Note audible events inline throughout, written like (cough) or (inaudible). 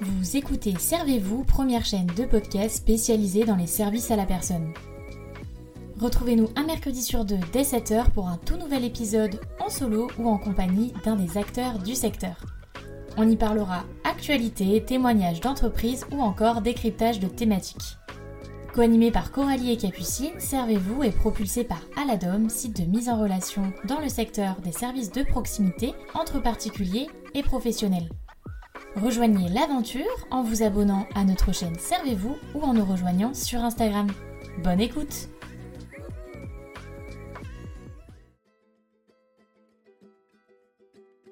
Vous écoutez Servez-vous, première chaîne de podcast spécialisée dans les services à la personne. Retrouvez-nous un mercredi sur deux dès 7h pour un tout nouvel épisode en solo ou en compagnie d'un des acteurs du secteur. On y parlera actualité, témoignages d'entreprise ou encore décryptage de thématiques. Co-animé par Coralie et Capucine, Servez-vous est propulsé par Aladom, site de mise en relation dans le secteur des services de proximité entre particuliers et professionnels. Rejoignez l'aventure en vous abonnant à notre chaîne Servez-vous ou en nous rejoignant sur Instagram. Bonne écoute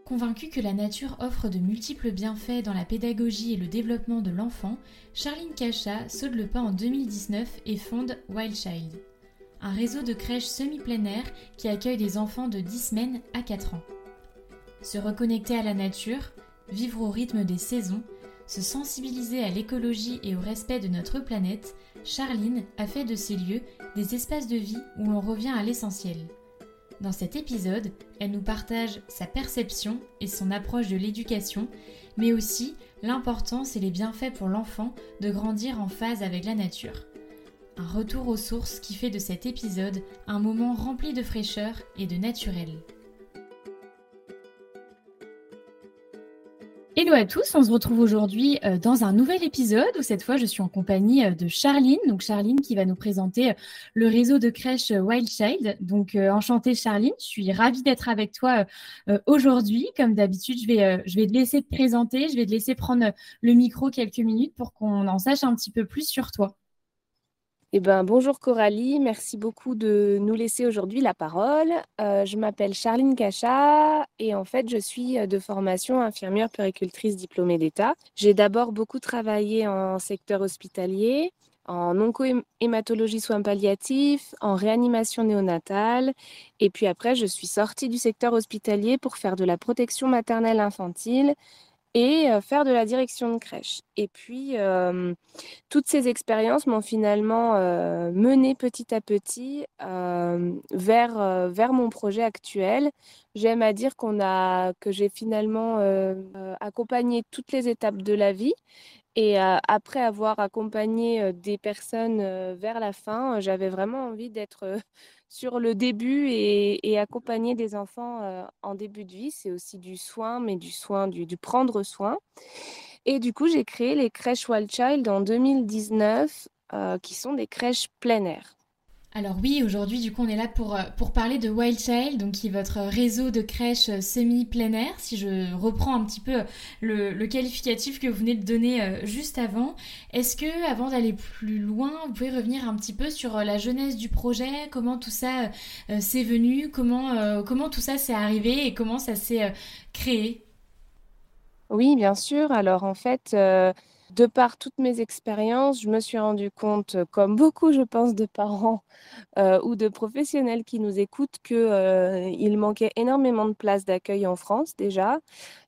Convaincue que la nature offre de multiples bienfaits dans la pédagogie et le développement de l'enfant, Charline Cacha saute le pas en 2019 et fonde Wild Child, un réseau de crèches semi-plein air qui accueille des enfants de 10 semaines à 4 ans. Se reconnecter à la nature, vivre au rythme des saisons, se sensibiliser à l'écologie et au respect de notre planète, Charline a fait de ces lieux des espaces de vie où l'on revient à l'essentiel. Dans cet épisode, elle nous partage sa perception et son approche de l'éducation, mais aussi l'importance et les bienfaits pour l'enfant de grandir en phase avec la nature. Un retour aux sources qui fait de cet épisode un moment rempli de fraîcheur et de naturel. Hello à tous, on se retrouve aujourd'hui euh, dans un nouvel épisode où cette fois je suis en compagnie euh, de Charline, donc Charline qui va nous présenter euh, le réseau de crèche Wild Child. Donc enchantée Charline, je suis ravie d'être avec toi aujourd'hui. Comme d'habitude, je vais, je vais te laisser te présenter, je vais te laisser prendre le micro quelques minutes pour qu'on en sache un petit peu plus sur toi. Eh ben, bonjour Coralie, merci beaucoup de nous laisser aujourd'hui la parole. Euh, je m'appelle Charline Cacha et en fait je suis euh, de formation infirmière péricultrice diplômée d'État. J'ai d'abord beaucoup travaillé en secteur hospitalier, en onco-hématologie soins palliatifs, en réanimation néonatale. Et puis après, je suis sortie du secteur hospitalier pour faire de la protection maternelle infantile et faire de la direction de crèche. Et puis, toutes ces expériences m'ont finalement mené petit à petit vers, vers mon projet actuel. J'aime à dire qu'on a, que j'ai finalement accompagné toutes les étapes de la vie. Et après avoir accompagné des personnes vers la fin, j'avais vraiment envie d'être (laughs) sur le début et, accompagner des enfants en début de vie. C'est aussi du soin, mais du soin, du, du prendre soin. Et du coup, j'ai créé les crèches Wild Child en 2019, euh, qui sont des crèches plein air. Alors oui, aujourd'hui du coup on est là pour, euh, parler de Wild Child, qui est votre réseau de crèches euh, semi-plein air, si je reprends un petit peu le, le, qualificatif que vous venez de donner euh, juste avant. Est-ce que avant d'aller plus loin, vous pouvez revenir un petit peu sur la jeunesse du projet, comment tout ça s'est venu, comment, comment tout ça s'est arrivé et comment ça s'est créé? Oui, bien sûr. Alors en fait de par toutes mes expériences, je me suis rendu compte, euh, comme beaucoup, je pense, de parents (laughs) euh, ou de professionnels qui nous écoutent, qu'il euh, manquait énormément de places d'accueil en France déjà,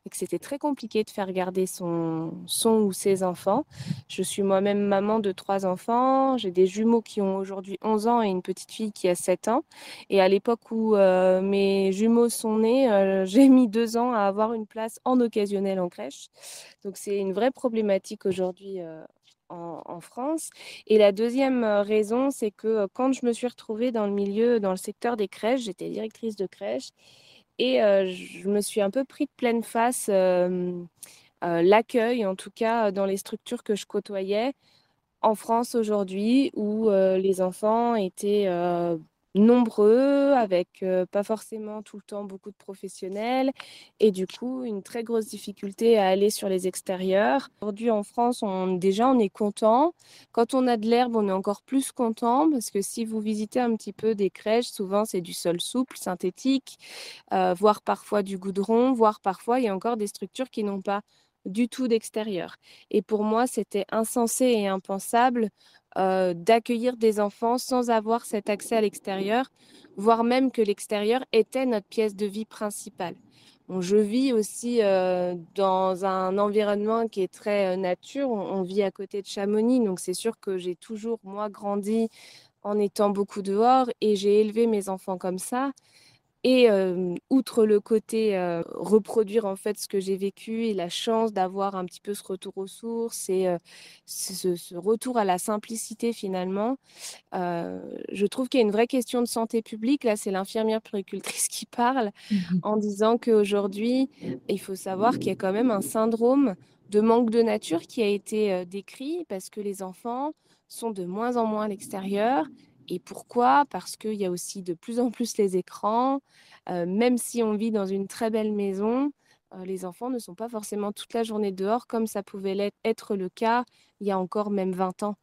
que c'était très compliqué de faire garder son, son ou ses enfants. Je suis moi-même maman de trois enfants, j'ai des jumeaux qui ont aujourd'hui 11 ans et une petite fille qui a 7 ans. Et à l'époque où mes jumeaux sont nés, (laughs) j'ai mis deux ans à avoir une place en occasionnel en crèche. Donc c'est une vraie problématique aujourd'hui euh, en, France. Et la deuxième euh, raison, c'est que euh, quand je me suis retrouvée dans le milieu, dans le secteur des crèches, j'étais directrice de crèche, et je me suis un peu pris de pleine face l'accueil, en tout cas dans les structures que je côtoyais en France aujourd'hui, où les enfants étaient nombreux, avec pas forcément tout le temps beaucoup de professionnels, et du coup une très grosse difficulté à aller sur les extérieurs. Aujourd'hui en France, déjà on est content. Quand on a de l'herbe, on est encore plus content, parce que si vous visitez un petit peu des crèches, souvent c'est du sol souple, synthétique, voire parfois du goudron, voire parfois il y a encore des structures qui n'ont pas du tout d'extérieur. Et pour moi, c'était insensé et impensable euh, d'accueillir des enfants sans avoir cet accès à l'extérieur, voire même que l'extérieur était notre pièce de vie principale. je vis aussi euh, dans un environnement qui est très euh, nature. On, vit à côté de Chamonix, donc c'est sûr que j'ai toujours, moi, grandi en étant beaucoup dehors et j'ai élevé mes enfants comme ça. Et outre le côté reproduire en fait ce que j'ai vécu et la chance d'avoir un petit peu ce retour aux sources et ce, retour à la simplicité finalement, je trouve qu'il y a une vraie question de santé publique. Là, c'est l'infirmière puricultrice qui parle mmh en disant qu'aujourd'hui, il faut savoir qu'il y a quand même un syndrome de manque de nature qui a été décrit parce que les enfants sont de moins en moins à l'extérieur et pourquoi? Parce qu'il y a aussi de plus en plus les écrans. Même si on vit dans une très belle maison, les enfants ne sont pas forcément toute la journée dehors comme ça pouvait être le cas il y a encore même 20 ans.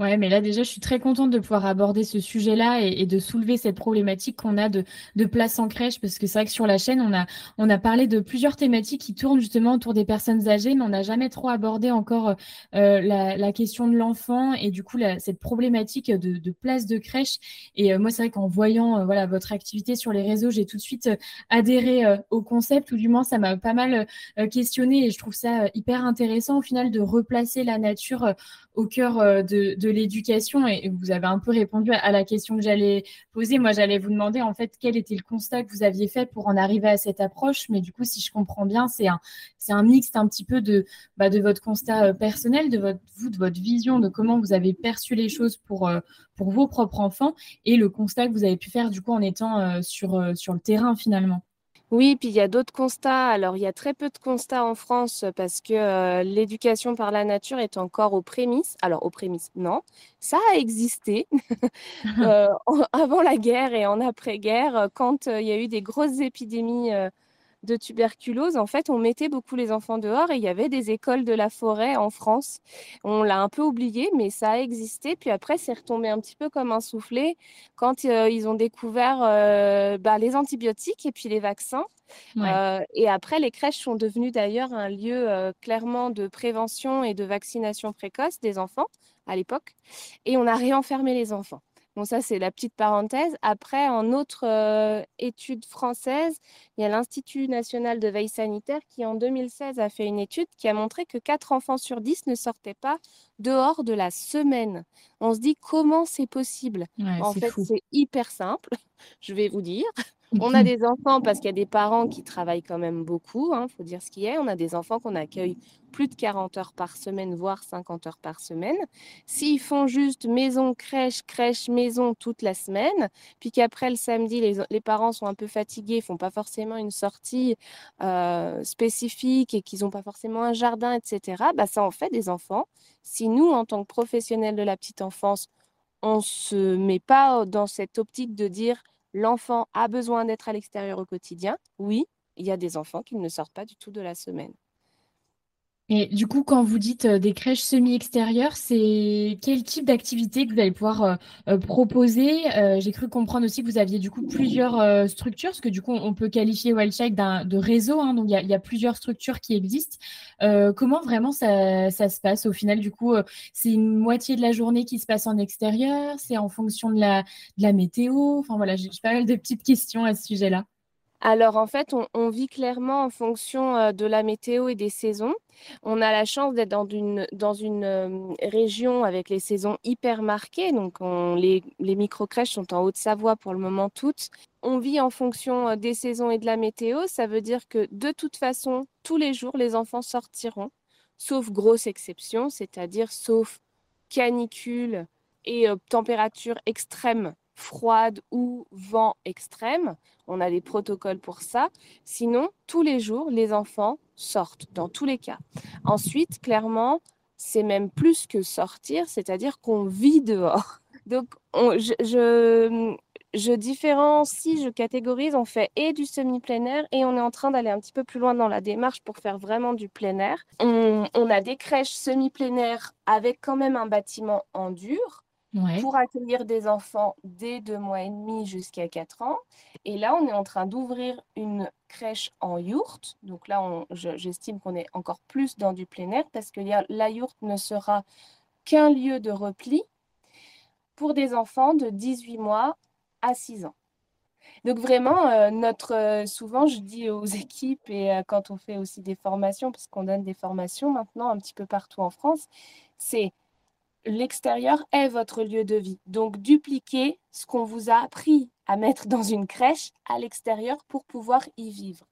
Ouais, mais là déjà, je suis très contente de pouvoir aborder ce sujet-là et, de soulever cette problématique qu'on a de, de place en crèche, parce que c'est vrai que sur la chaîne, on a, on a parlé de plusieurs thématiques qui tournent justement autour des personnes âgées, mais on n'a jamais trop abordé encore euh, la, la, question de l'enfant et du coup cette problématique de, de, place de crèche. Et euh, moi, c'est vrai qu'en voyant euh, voilà votre activité sur les réseaux, j'ai tout de suite adhéré au concept, ou du moins ça m'a pas mal questionné et je trouve ça hyper intéressant au final de replacer la nature au cœur euh, de, l'éducation et vous avez un peu répondu à la question que j'allais poser. Moi, j'allais vous demander en fait quel était le constat que vous aviez fait pour en arriver à cette approche. Mais du coup, si je comprends bien, c'est un, c'est un mixte un petit peu de, bah, de votre constat euh, personnel, de votre, vous, de votre vision, de comment vous avez perçu les choses pour, euh, pour vos propres enfants et le constat que vous avez pu faire du coup en étant sur, sur le terrain finalement. Oui, puis il y a d'autres constats. Alors, il y a très peu de constats en France parce que euh, l'éducation par la nature est encore aux prémices. Alors, aux prémices, non, ça a existé (laughs) (laughs) euh, avant la guerre et en après-guerre, quand euh, il y a eu des grosses épidémies de tuberculose, en fait, on mettait beaucoup les enfants dehors et il y avait des écoles de la forêt en France. On l'a un peu oublié, mais ça a existé. Puis après, c'est retombé un petit peu comme un soufflet quand euh, ils ont découvert euh, bah, les antibiotiques et puis les vaccins. Euh, et après, les crèches sont devenues d'ailleurs un lieu clairement de prévention et de vaccination précoce des enfants à l'époque. Et on a réenfermé les enfants. Bon, ça, c'est la petite parenthèse. Après, en autre euh, étude française, il y a l'Institut national de veille sanitaire qui, en 2016, a fait une étude qui a montré que 4 enfants sur 10 ne sortaient pas dehors de la semaine. On se dit comment c'est possible? En fait, c'est hyper simple. (laughs) Je vais vous dire. On a des enfants parce qu'il y a des parents qui travaillent quand même beaucoup, il hein, faut dire ce qui est. On a des enfants qu'on accueille plus de 40 heures par semaine, voire 50 heures par semaine. S'ils font juste maison, crèche, crèche, maison toute la semaine, puis qu'après le samedi, les, parents sont un peu fatigués, font pas forcément une sortie euh, spécifique et qu'ils n'ont pas forcément un jardin, etc., bah, ça en fait des enfants. Si nous, en tant que professionnels de la petite enfance, on ne se met pas dans cette optique de dire l'enfant a besoin d'être à l'extérieur au quotidien, oui, il y a des enfants qui ne sortent pas du tout de la semaine. Et du coup, quand vous dites euh, des crèches semi-extérieures, c'est quel type d'activité que vous allez pouvoir euh, euh, proposer? J'ai cru comprendre aussi que vous aviez du coup plusieurs structures, parce que du coup, on peut qualifier Wildchild de réseau, hein, donc il y, a plusieurs structures qui existent. comment vraiment ça, se passe au final? Du coup, c'est une moitié de la journée qui se passe en extérieur, c'est en fonction de la, de la météo? Enfin voilà, j'ai pas mal de petites questions à ce sujet-là. Alors en fait, on, vit clairement en fonction euh, de la météo et des saisons. On a la chance d'être dans une, dans une euh, région avec les saisons hyper marquées. Donc les, les micro-crèches sont en Haute-Savoie pour le moment toutes. On vit en fonction euh, des saisons et de la météo. Ça veut dire que de toute façon, tous les jours, les enfants sortiront, sauf grosse exception, c'est-à-dire sauf canicule et température extrême froide ou vent extrême. On a des protocoles pour ça. Sinon, tous les jours, les enfants sortent, dans tous les cas. Ensuite, clairement, c'est même plus que sortir, c'est-à-dire qu'on vit dehors. (laughs) Donc, je, différencie, je catégorise, on fait et du semi-plein air et on est en train d'aller un petit peu plus loin dans la démarche pour faire vraiment du plein air. On, on a des crèches semi-plein air avec quand même un bâtiment en dur pour accueillir des enfants dès deux mois et demi jusqu'à quatre ans. Et là, on est en train d'ouvrir une crèche en yourte. Donc là, j'estime qu'on est encore plus dans du plein air parce que la yourte ne sera qu'un lieu de repli pour des enfants de 18 mois à 6 ans. Donc vraiment, euh, notre, euh, souvent je dis aux (laughs) équipes et euh, quand on fait aussi des formations, parce qu'on donne des formations maintenant un petit peu partout en France, c'est l'extérieur est votre lieu de vie. Donc, dupliquez ce qu'on vous a appris à mettre dans une crèche à l'extérieur pour pouvoir y vivre.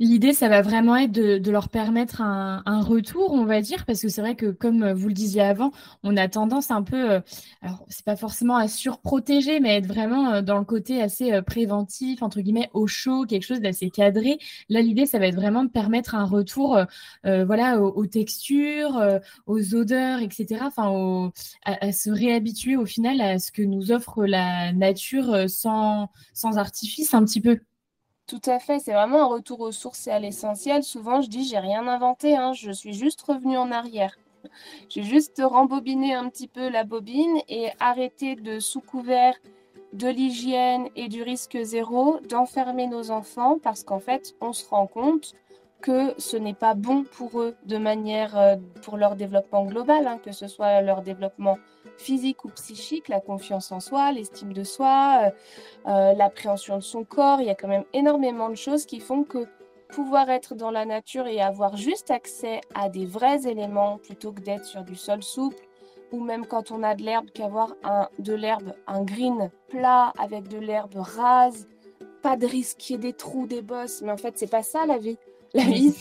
L'idée, ça va vraiment être de, leur permettre un, retour, on va dire, parce que c'est vrai que, comme vous le disiez avant, on a tendance un peu, euh, alors c'est pas forcément à surprotéger, mais être vraiment euh, dans le côté assez euh, préventif, entre guillemets, au chaud, quelque chose d'assez cadré. Là, l'idée, ça va être vraiment de permettre un retour, voilà, aux, textures, aux odeurs, etc. Enfin, à, se réhabituer au final à ce que nous offre la nature sans, sans artifice, un petit peu. Tout à fait, c'est vraiment un retour aux sources et à l'essentiel. Souvent, je dis, j'ai rien inventé, hein, je suis juste revenue en arrière. J'ai juste rembobiné un petit peu la bobine et arrêté de, sous couvert de l'hygiène et du risque zéro, d'enfermer nos enfants parce qu'en fait, on se rend compte que ce n'est pas bon pour eux de manière, euh, pour leur développement global, hein, que ce soit leur développement physique ou psychique, la confiance en soi, l'estime de soi, euh, euh, l'appréhension de son corps. Il y a quand même énormément de choses qui font que pouvoir être dans la nature et avoir juste accès à des vrais éléments plutôt que d'être sur du sol souple ou même quand on a de l'herbe qu'avoir un, de l'herbe, un green plat avec de l'herbe rase, pas de risque qu'il y ait des trous, des bosses, mais en fait c'est pas ça la vie. La vie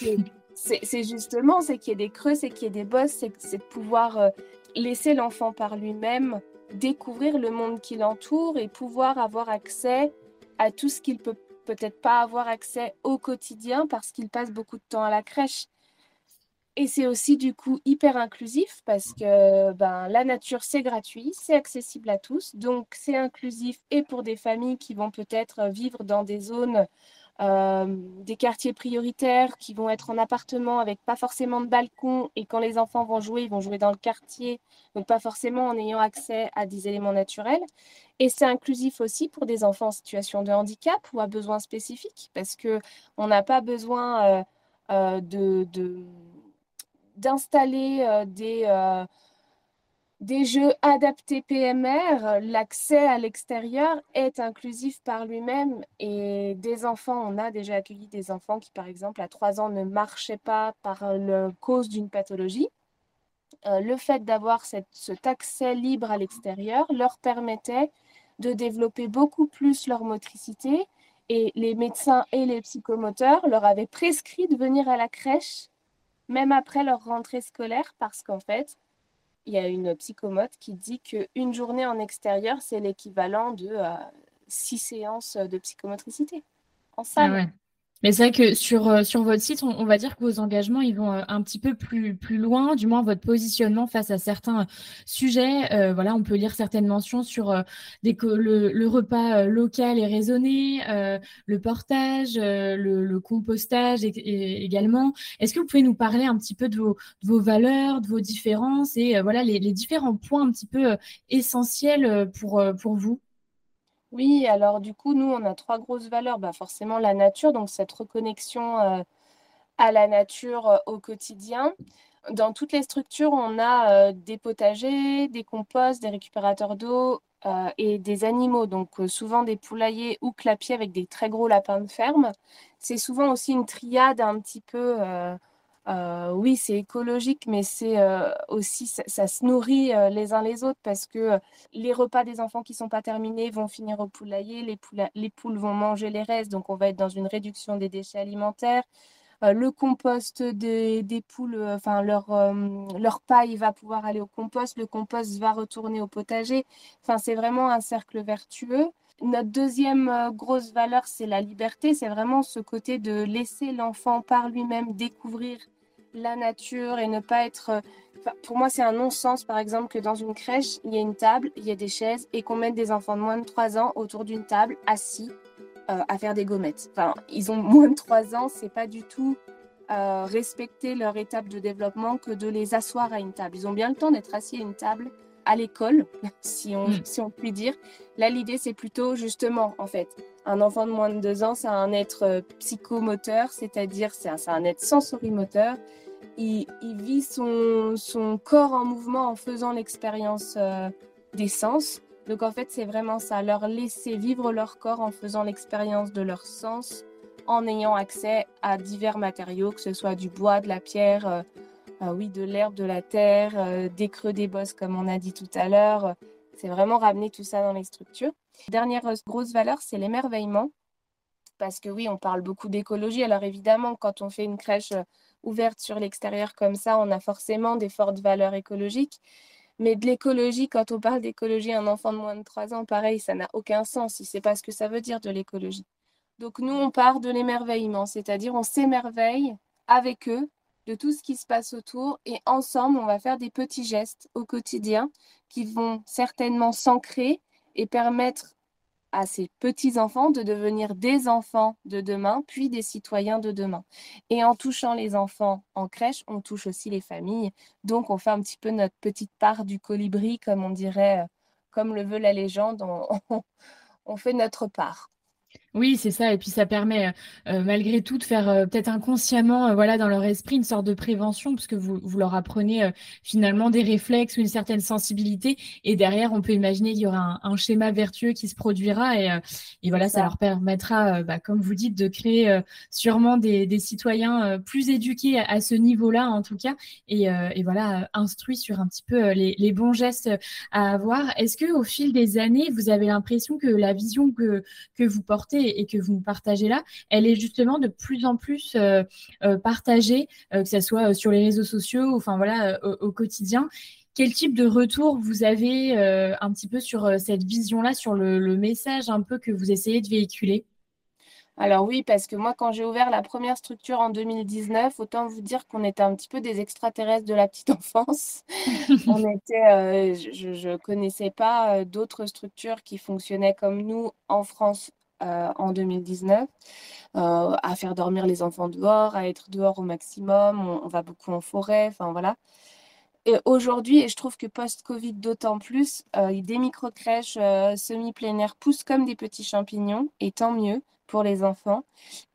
c'est justement c'est qu'il y ait des creux, c'est qu'il y ait des bosses, c'est de pouvoir euh, laisser l'enfant par lui-même découvrir le monde qui l'entoure et pouvoir avoir accès à tout ce qu'il peut peut-être pas avoir accès au quotidien parce qu'il passe beaucoup de temps à la crèche. Et c'est aussi du coup hyper inclusif parce que ben, la nature c'est gratuit, c'est accessible à tous, donc c'est inclusif et pour des familles qui vont peut-être vivre dans des zones euh, des quartiers prioritaires qui vont être en appartement avec pas forcément de balcon et quand les enfants vont jouer, ils vont jouer dans le quartier, donc pas forcément en ayant accès à des éléments naturels. Et c'est inclusif aussi pour des enfants en situation de handicap ou à besoins spécifiques parce que on n'a pas besoin euh, euh, de d'installer des des jeux adaptés PMR, l'accès à l'extérieur est inclusif par lui-même et des enfants, on a déjà accueilli des enfants qui, par exemple, à 3 ans ne marchaient pas par la cause d'une pathologie. Euh, le fait d'avoir cet accès libre à l'extérieur leur permettait de développer beaucoup plus leur motricité et les médecins et les psychomoteurs leur avaient prescrit de venir à la crèche même après leur rentrée scolaire parce qu'en fait, il y a une psychomote qui dit qu'une journée en extérieur, c'est l'équivalent de euh, six séances de psychomotricité en salle. Ah mais c'est vrai que sur, euh, sur votre site, on, va dire que vos engagements, ils vont euh, un petit peu plus, plus loin, du moins votre positionnement face à certains sujets. Euh, voilà, on peut lire certaines mentions sur des, le, repas local et raisonné, le portage, le, compostage également. Est-ce que vous pouvez nous parler un petit peu de vos, de vos valeurs, de vos différences et voilà les, les, différents points un petit peu essentiels pour, pour vous? Oui, alors du coup, nous, on a trois grosses valeurs. Bah, forcément, la nature, donc cette reconnexion euh, à la nature euh, au quotidien. Dans toutes les structures, on a euh, des potagers, des composts, des récupérateurs d'eau et des animaux, donc souvent des poulaillers ou clapiers avec des très gros lapins de ferme. C'est souvent aussi une triade un petit peu euh, oui, c'est écologique, mais c'est euh, aussi, ça, se nourrit euh, les uns les autres parce que les repas des enfants qui sont pas terminés vont finir au poulailler, les, les, poules vont manger les restes, donc on va être dans une réduction des déchets alimentaires. le compost des, des poules, enfin leur, leur paille va pouvoir aller au compost, le compost va retourner au potager. Enfin, c'est vraiment un cercle vertueux. Notre deuxième grosse valeur, c'est la liberté. C'est vraiment ce côté de laisser l'enfant par lui-même découvrir la nature et ne pas être... Euh, pour moi, c'est un non-sens, par exemple, que dans une crèche, il y a une table, il y a des chaises et qu'on mette des enfants de moins de 3 ans autour d'une table, assis, euh, à faire des gommettes. Enfin, ils ont (laughs) moins de 3 ans, c'est pas du tout euh, respecter leur étape de développement que de les asseoir à une table. Ils ont bien le temps d'être assis à une table à l'école, si on, mm. si on peut dire. Là, l'idée, c'est plutôt justement, en fait, un enfant de moins de 2 ans, c'est un être psychomoteur, c'est-à-dire c'est un, un, être sensorimoteur il, vit son, corps en mouvement en faisant l'expérience euh, des sens. Donc en fait, c'est vraiment ça, leur laisser vivre leur corps en faisant l'expérience de leurs sens, en ayant accès à divers matériaux, que ce soit du bois, de la pierre, euh, oui, de l'herbe, de la terre, des creux, des bosses, comme on a dit tout à l'heure. C'est vraiment ramener tout ça dans les structures. Dernière grosse valeur, c'est l'émerveillement. Parce que oui, on parle beaucoup d'écologie. Alors évidemment, quand on fait une crèche ouverte sur l'extérieur comme ça, on a forcément des fortes valeurs écologiques. Mais de l'écologie, quand on parle d'écologie, un enfant de moins de 3 ans, pareil, ça n'a aucun sens. Ne sait pas ce que ça veut dire de l'écologie. Donc nous, on part de l'émerveillement, c'est-à-dire on s'émerveille avec eux de tout ce qui se passe autour et ensemble, on va faire des petits gestes au quotidien qui vont certainement s'ancrer et permettre à ces petits-enfants de devenir des enfants de demain, puis des citoyens de demain. Et en touchant les enfants en crèche, on touche aussi les familles. Donc, on fait un petit peu notre petite part du colibri, comme on dirait, euh, comme le veut la légende, on, fait notre part. Oui, c'est ça. Et puis ça permet, euh, euh, malgré tout, de faire euh, peut-être inconsciemment, voilà, dans leur esprit, une sorte de prévention, puisque vous, vous leur apprenez finalement des réflexes ou une certaine sensibilité. Et derrière, on peut imaginer qu'il y aura un, schéma vertueux qui se produira. Et, et voilà, ça. leur permettra, bah, comme vous dites, de créer sûrement des, des citoyens plus éduqués à, ce niveau-là, en tout cas. Et, et, voilà, instruits sur un petit peu les, les bons gestes à avoir. Est-ce que au fil des années, vous avez l'impression que la vision que, que vous portez et que vous partagez là, elle est justement de plus en plus euh, euh, partagée, euh, que ce soit sur les réseaux sociaux, enfin voilà, au, quotidien. Quel type de retour vous avez un petit peu sur cette vision-là, sur le, message un peu que vous essayez de véhiculer? Alors oui, parce que moi, quand j'ai ouvert la première structure en 2019, autant vous dire qu'on était un petit peu des extraterrestres de la petite (laughs) enfance. On était, je ne connaissais pas d'autres structures qui fonctionnaient comme nous en France en 2019, euh, à faire dormir les enfants dehors, à être dehors au maximum. On, va beaucoup en forêt, enfin voilà. Et aujourd'hui, et je trouve que post-Covid d'autant plus, euh, des micro-crèches semi-plein air poussent comme des petits champignons, et tant mieux pour les enfants.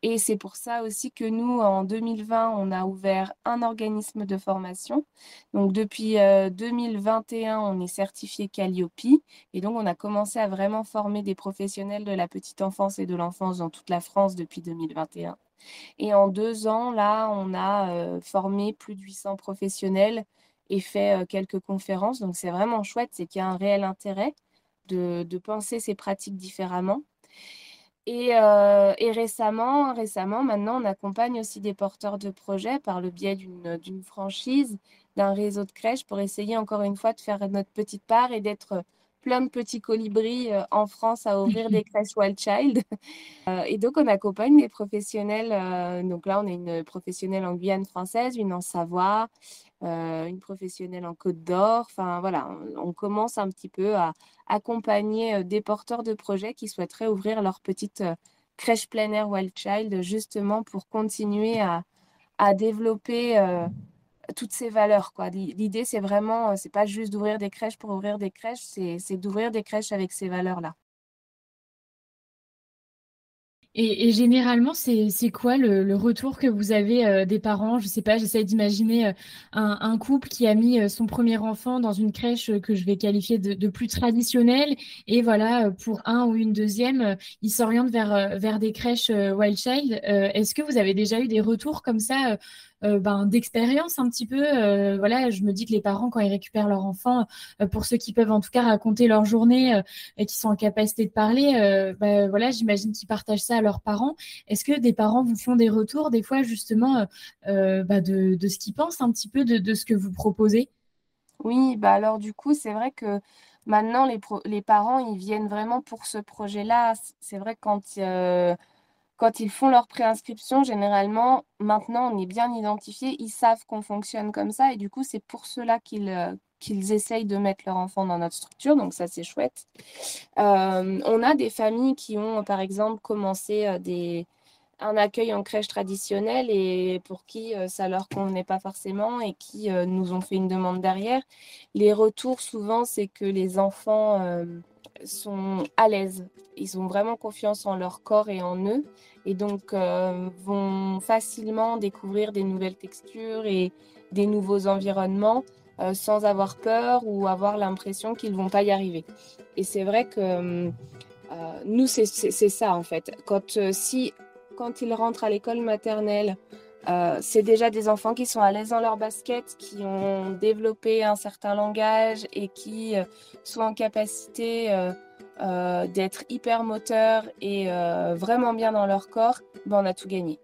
Et c'est pour ça aussi que nous, en 2020, on a ouvert un organisme de formation. Donc depuis 2021, euh, on est certifié Calliope. Et donc, on a commencé à vraiment former des professionnels de la petite enfance et de l'enfance dans toute la France depuis 2021. Et en deux ans, là, on a euh, formé plus de 800 professionnels et fait euh, quelques conférences. Donc, c'est vraiment chouette, c'est qu'il y a un réel intérêt de, de penser ces pratiques différemment. Euh, et, récemment, récemment, maintenant, on accompagne aussi des porteurs de projets par le biais d'une franchise, d'un réseau de crèches pour essayer encore une fois de faire notre petite part et d'être plein de petits colibris euh, en France à ouvrir (laughs) des crèches Wild Child. Euh, et donc, on accompagne des professionnels. donc là, on a une professionnelle en Guyane française, une en Savoie, une professionnelle en Côte d'Or. Enfin, voilà, on, commence un petit peu à accompagner des porteurs de projets qui souhaiteraient ouvrir leur petite crèche plein air Wild Child, justement pour continuer à, développer toutes ces valeurs. Quoi. L'idée, c'est vraiment, c'est pas juste d'ouvrir des crèches pour ouvrir des crèches, c'est d'ouvrir des crèches avec ces valeurs-là. Et, généralement, c'est quoi le, retour que vous avez euh, des parents? Je sais pas, j'essaie d'imaginer euh, un, couple qui a mis euh, son premier enfant dans une crèche que je vais qualifier de, plus traditionnelle. Et voilà, pour un ou une deuxième, il s'oriente vers, vers des crèches Wild Child. Est-ce que vous avez déjà eu des retours comme ça euh, ben, d'expérience un petit peu. Euh, voilà, je me dis que les parents, quand ils récupèrent leur enfant, euh, pour ceux qui peuvent en tout cas raconter leur journée et qui sont en capacité de parler, ben, voilà, j'imagine qu'ils partagent ça à leurs parents. Est-ce que des parents vous font des retours des fois justement ben, de, de, ce qu'ils pensent un petit peu de, de ce que vous proposez? Oui, bah alors du coup, c'est vrai que maintenant, les, les, parents, ils viennent vraiment pour ce projet-là. C'est vrai que quand quand ils font leur préinscription, généralement, maintenant, on est bien identifié, ils savent qu'on fonctionne comme ça et du coup, c'est pour cela qu'ils euh, qu'ils essayent de mettre leur enfant dans notre structure, donc ça c'est chouette. Euh, on a des familles qui ont par exemple commencé euh, un accueil en crèche traditionnelle et pour qui ça leur convenait pas forcément et qui nous ont fait une demande derrière. Les retours souvent c'est que les enfants sont à l'aise. Ils ont vraiment confiance en leur corps et en eux et donc euh, vont facilement découvrir des nouvelles textures et des nouveaux environnements euh, sans avoir peur ou avoir l'impression qu'ils vont pas y arriver. Et c'est vrai que euh, nous, c'est ça en fait. Quand, si, quand ils rentrent à l'école maternelle, Euh, c'est déjà des enfants qui sont à l'aise dans leur basket, qui ont développé un certain langage et qui euh, sont en capacité euh, d'être hyper moteurs et vraiment bien dans leur corps. Ben, on a tout gagné.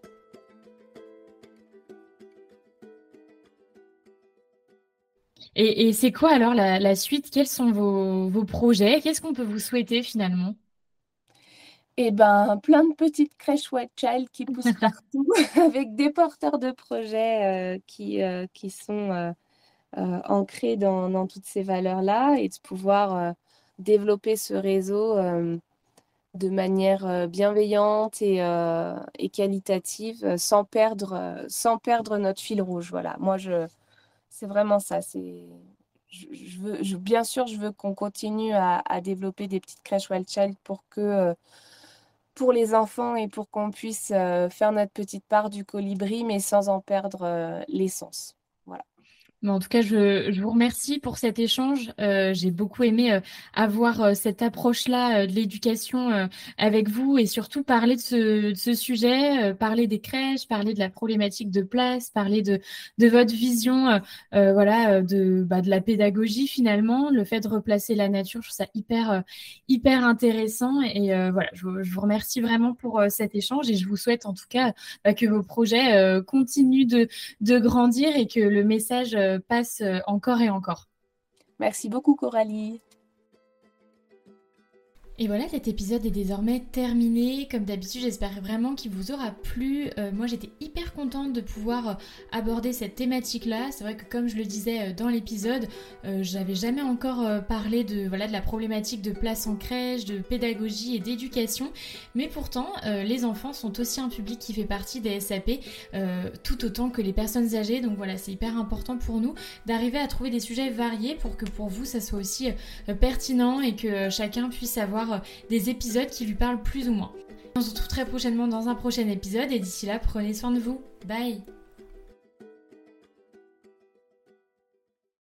Et, c'est quoi alors la, suite? Quels sont vos, vos projets? Qu'est-ce qu'on peut vous souhaiter finalement? Et ben, plein de petites crèches White Child qui poussent partout (laughs) (laughs) avec des porteurs de projets euh, qui, euh, qui sont euh, ancrés dans, dans, toutes ces valeurs-là et de pouvoir développer ce réseau de manière bienveillante et, et, qualitative sans perdre, sans perdre notre fil rouge. Voilà, moi, je, c'est vraiment ça. C'est, je, veux, je, bien sûr, je veux qu'on continue à, à, développer des petites crèches Wild Child pour que pour les enfants et pour qu'on puisse euh, faire notre petite part du colibri, mais sans en perdre euh, l'essence. En tout cas, je, vous remercie pour cet échange. Euh, j'ai beaucoup aimé euh, avoir euh, cette approche-là de l'éducation avec vous et surtout parler de ce, sujet, parler des crèches, parler de la problématique de place, parler de, votre vision voilà, de, bah, de la pédagogie finalement, le fait de replacer la nature. Je trouve ça hyper, hyper intéressant. Et voilà, je, vous remercie vraiment pour cet échange et je vous souhaite en tout cas que vos projets continuent de grandir et que le message passe euh, encore et encore. Merci beaucoup Coralie. Et voilà, cet épisode est désormais terminé. Comme d'habitude, j'espère vraiment qu'il vous aura plu. Euh, moi, j'étais hyper contente de pouvoir euh, aborder cette thématique-là. C'est vrai que comme je le disais euh, dans l'épisode, j'avais jamais encore parlé de, voilà, de la problématique de place en crèche, de pédagogie et d'éducation. Mais pourtant, les enfants sont aussi un public qui fait partie des SAP, tout autant que les personnes âgées. Donc voilà, c'est hyper important pour nous d'arriver à trouver des sujets variés pour que pour vous, ça soit aussi pertinent et que chacun puisse avoir euh, des épisodes qui lui parlent plus ou moins. On se retrouve très prochainement dans un prochain épisode et d'ici là, prenez soin de vous. Bye